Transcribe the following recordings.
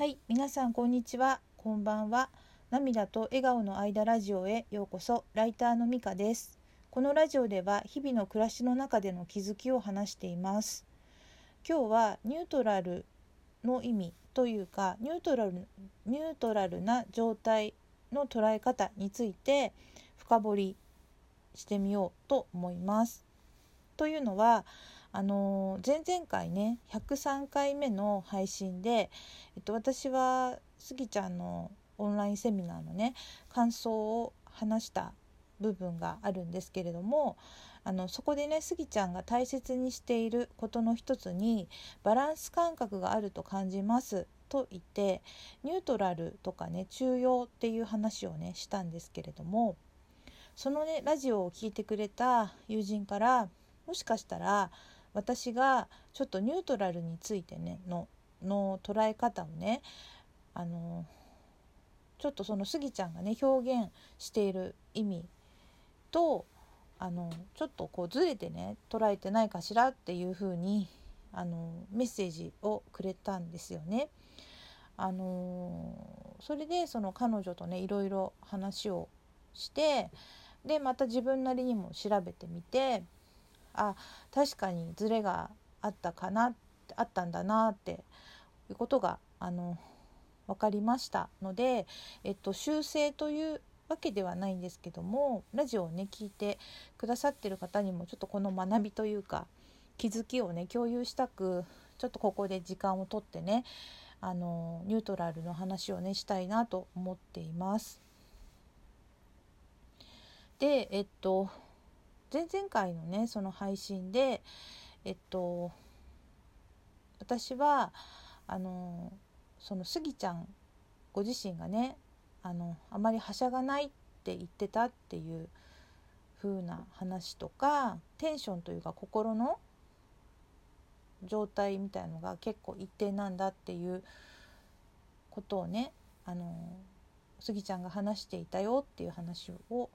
はい、皆さんこんにちは。こんばんは。涙と笑顔の間ラジオへようこそ。ライターのみかです。このラジオでは日々の暮らしの中での気づきを話しています。今日はニュートラルの意味というかニュートラルニュートラルな状態の捉え方について深掘りしてみようと思います。というのはあの前々回ね103回目の配信で、えっと、私はスギちゃんのオンラインセミナーのね感想を話した部分があるんですけれどもあのそこでねスギちゃんが大切にしていることの一つにバランス感覚があると感じますと言ってニュートラルとかね中庸っていう話をねしたんですけれどもそのねラジオを聞いてくれた友人からもしかしたら私がちょっとニュートラルについてねのの捉え方をねあのちょっとそのスギちゃんがね表現している意味とあのちょっとこうずれてね捉えてないかしらっていうふうにあのメッセージをくれたんですよね。あのそれでその彼女とねいろいろ話をしてでまた自分なりにも調べてみてあ確かにズレがあったかなあったんだなっていうことがあの分かりましたので、えっと、修正というわけではないんですけどもラジオをね聞いてくださってる方にもちょっとこの学びというか気づきをね共有したくちょっとここで時間をとってねあのニュートラルの話をねしたいなと思っています。でえっと前々回のねその配信でえっと私はあのそのスギちゃんご自身がねあのあまりはしゃがないって言ってたっていう風な話とかテンションというか心の状態みたいのが結構一定なんだっていうことをねあのスギちゃんが話していたよっていう話を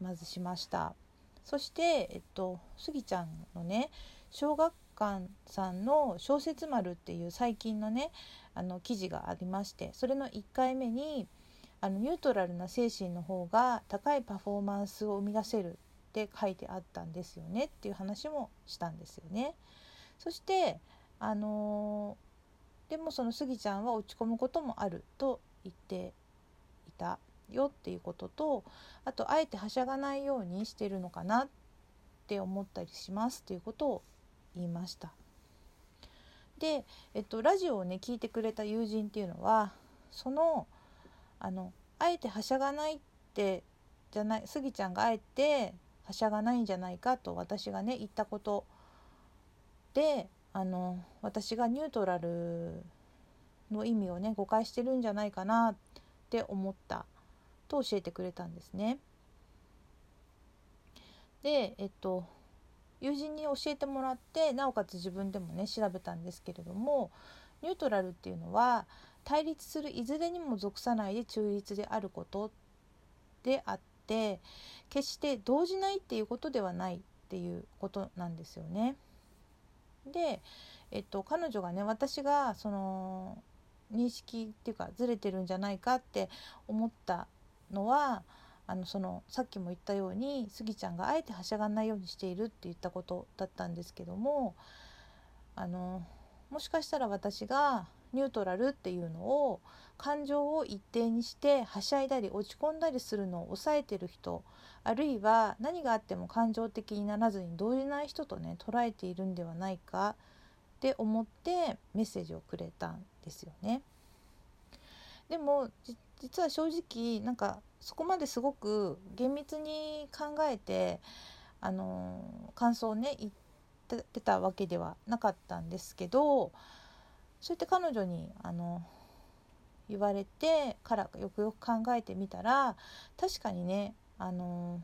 まずしました。そして、えっと、スギちゃんのね小学館さんの「小説丸」っていう最近のねあの記事がありましてそれの1回目にあのニュートラルな精神の方が高いパフォーマンスを生み出せるって書いてあったんですよねっていう話もしたんですよね。そしてあのー、でもそのスギちゃんは落ち込むこともあると言っていたよっていうこととあとあえてはしゃがないようにしてるのかなって思ったりしますっていうことを言いました。で、えっと、ラジオをね聞いてくれた友人っていうのはそのあのあえてはしゃがないってじゃないスギちゃんがあえてはしゃがないんじゃないかと私がね言ったことであの私がニュートラルの意味をね誤解してるんじゃないかなって思ったと教えてくれたんですね。でえっと友人に教えてもらってなおかつ自分でもね調べたんですけれどもニュートラルっていうのは対立するいずれにも属さないで中立であることであって決して動じないっていうことではないっていうことなんですよね。で、えっと、彼女がね私がその認識っていうかずれてるんじゃないかって思ったのはあのそのさっきも言ったようにスギちゃんがあえてはしゃがないようにしているって言ったことだったんですけどもあのもしかしたら私がニュートラルっていうのを感情を一定にしてはしゃいだり落ち込んだりするのを抑えてる人あるいは何があっても感情的にならずに動じない人とね捉えているんではないかって思ってメッセージをくれたんですよね。でも実は正直なんかそこまですごく厳密に考えてあの感想をね言ってたわけではなかったんですけどそうやって彼女にあの言われてからよくよく考えてみたら確かにねあの、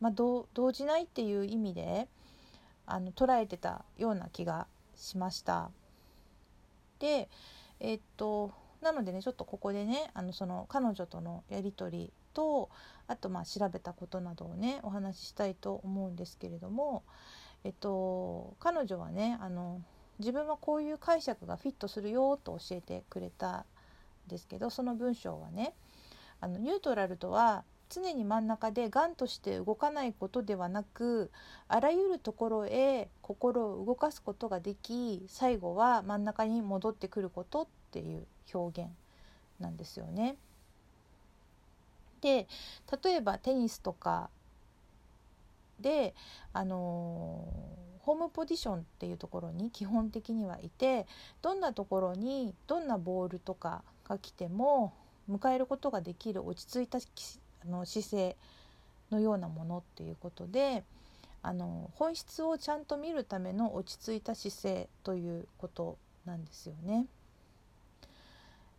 まあ、動じないっていう意味であの捉えてたような気がしました。でえー、っとなのでねちょっとここでねあのその彼女とのやり取りとあとまあ調べたことなどをねお話ししたいと思うんですけれども、えっと、彼女はねあの自分はこういう解釈がフィットするよと教えてくれたんですけどその文章はねあのニュートラルとは常に真ん中でがんとして動かないことではなくあらゆるところへ心を動かすことができ最後は真ん中に戻ってくることっていう表現なんですよね。で例えばテニスとかで、あのー、ホームポジションっていうところに基本的にはいてどんなところにどんなボールとかが来ても迎えることができる落ち着いたあの姿勢のようなものっていうことであの本質をちゃんと見るための落ち着いた姿勢ということなんですよね。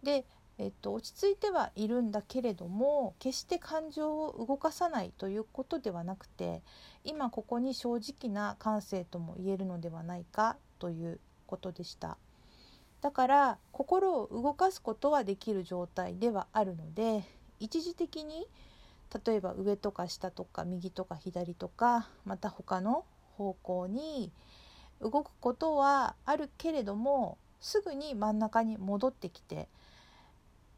で、えっと、落ち着いてはいるんだけれども決して感情を動かさないということではなくて今ここに正直な感性とも言えるのではないかということでした。だから心を動かすことはできる状態ではあるので一時的に例えば上とか下とか右とか左とかまた他の方向に動くことはあるけれどもすぐに真ん中に戻ってきて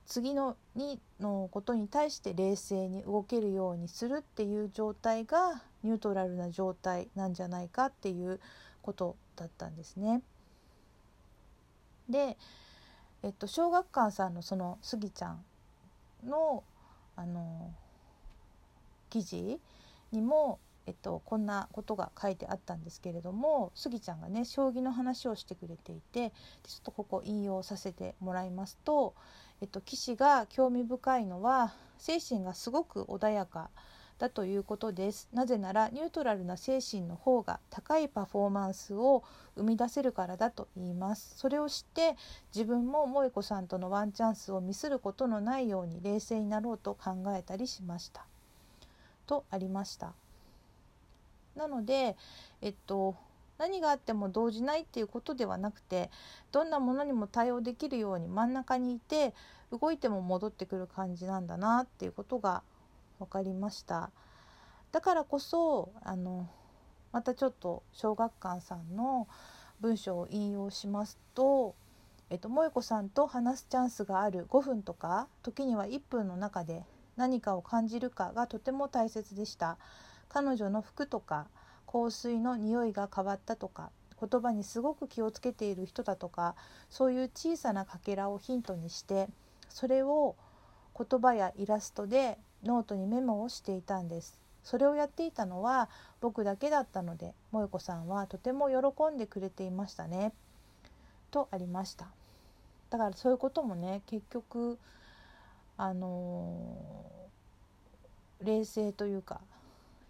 次のにのことに対して冷静に動けるようにするっていう状態がニュートラルな状態なんじゃないかっていうことだったんですね。で、えっと、小学館さんのそのスギちゃんのあの記事にも、えっと、こんなことが書いてあったんですけれどもスギちゃんがね将棋の話をしてくれていてちょっとここ引用させてもらいますと、えっと、棋士が興味深いのは精神がすごく穏やかだということです。なぜならニュートラルな精神の方が高いパフォーマンスを生み出せるからだと言います。それを知って自分も萌子さんとのワンチャンスをミスることのないように冷静になろうと考えたりしました。とありました。なのでえっと何があっても動じないっていうことではなくてどんなものにも対応できるように真ん中にいて動いても戻ってくる感じなんだなっていうことが分かりました。だからこそあのまたちょっと小学館さんの文章を引用しますと、えっと、萌子さんと話すチャンスがある5分とか時には1分の中で何かを感じるかがとても大切でした。彼女の服とか香水の匂いが変わったとか言葉にすごく気をつけている人だとかそういう小さなかけらをヒントにしてそれを言葉やイラストでノートにメモをしていたんです。それをやっていたのは僕だけだったので萌子さんはとても喜んでくれていましたね。とありました。だからそういうこともね結局あのー、冷静というか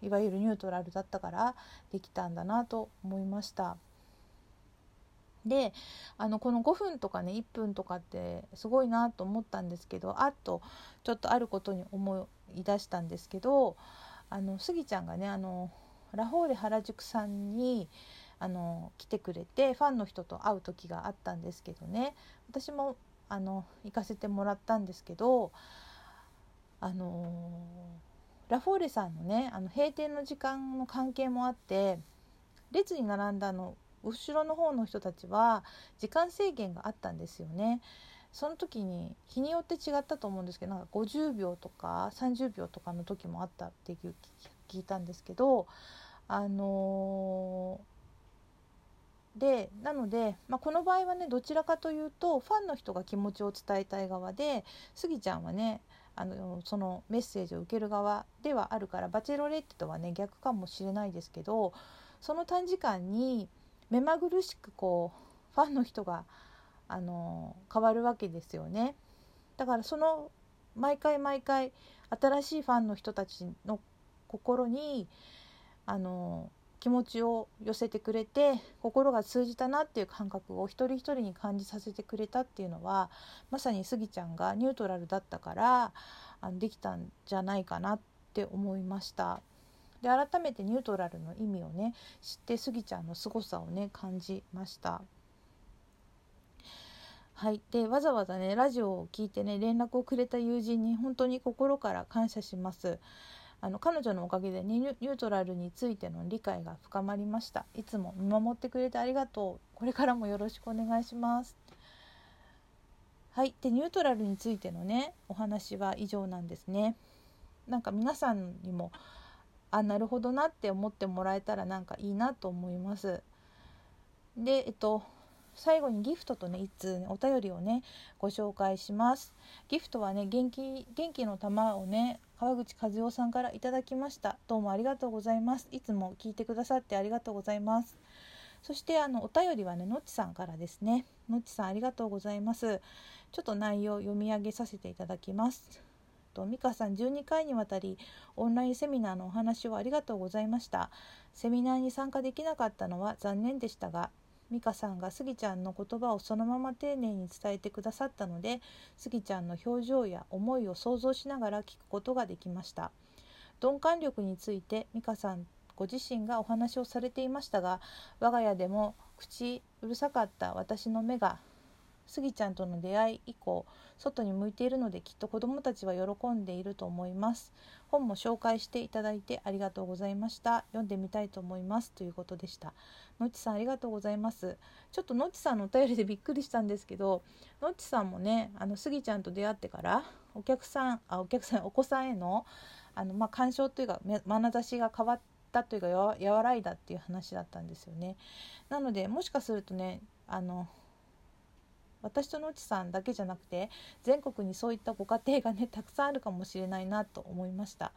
いわゆるニュートラルだったからできたんだなと思いました。であのこの5分とかね1分とかってすごいなと思ったんですけどあっとちょっとあることに思い出したんですけどあのスギちゃんがねあのラフォーレ原宿さんにあの来てくれてファンの人と会う時があったんですけどね私もあの行かせてもらったんですけどあのラフォーレさんのねあの閉店の時間の関係もあって列に並んだの後ろの方の人たちは時間制限があったんですよね。その時に日によって違ったと思うんですけどなんか50秒とか30秒とかの時もあったっていう聞いたんですけどあのー、でなので、まあ、この場合はねどちらかというとファンの人が気持ちを伝えたい側でスギちゃんはねあのそのメッセージを受ける側ではあるからバチェロレッテとはね逆かもしれないですけどその短時間に目まぐるしくこうファンの人があの変わるわけですよね。だからその毎回毎回新しいファンの人たちの心にあの気持ちを寄せてくれて心が通じたなっていう感覚を一人一人に感じさせてくれたっていうのはまさにスギちゃんがニュートラルだったからあのできたんじゃないかなって思いました。で改めてニュートラルの意味をね知ってスギちゃんの凄さをね感じました。はい、でわざわざねラジオを聞いてね連絡をくれた友人に本当に心から感謝します。あの彼女のおかげでニュートラルについての理解が深まりました。いつも見守ってくれてありがとう。これからもよろしくお願いします。はい。でニュートラルについてのねお話は以上なんですね。なんか皆さんにもあなるほどなって思ってもらえたらなんかいいなと思います。でえっと最後にギフトとね一通、ね、お便りをねご紹介します。ギフトはね元気元気の玉をね川口和代さんからいただきました。どうもありがとうございます。いつも聞いてくださってありがとうございます。そしてあのお便りはねのっちさんからですね。のっちさんありがとうございます。ちょっと内容を読み上げさせていただきます。と美香さん12回にわたりオンラインセミナーのお話をありがとうございました。セミナーに参加できなかったのは残念でしたが美香さんがスギちゃんの言葉をそのまま丁寧に伝えてくださったのでスギちゃんの表情や思いを想像しながら聞くことができました。鈍感力について美香さんご自身がお話をされていましたが我が家でも口うるさかった私の目がスギちゃんとの出会い以降外に向いているのできっと子どもたちは喜んでいると思います本も紹介していただいてありがとうございました読んでみたいと思いますということでしたのっちさんありがとうございますちょっとのっちさんのお便りでびっくりしたんですけどのっちさんもねあのスギちゃんと出会ってからお客さんあお客さんお子さんへのあの、まあ、干渉というか眼差しが変わったというか和らいだっていう話だったんですよねなのでもしかするとねあの私とのうちさんだけじゃなくて全国にそういったご家庭がねたくさんあるかもしれないなと思いました。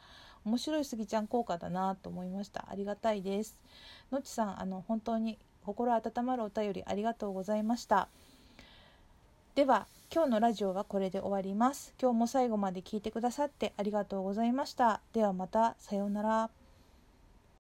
面白いスギちゃん効果だなと思いました。ありがたいです。のちさんあの本当に心温まるお便りありがとうございました。では今日のラジオはこれで終わります。今日も最後まで聞いてくださってありがとうございました。ではまたさようなら。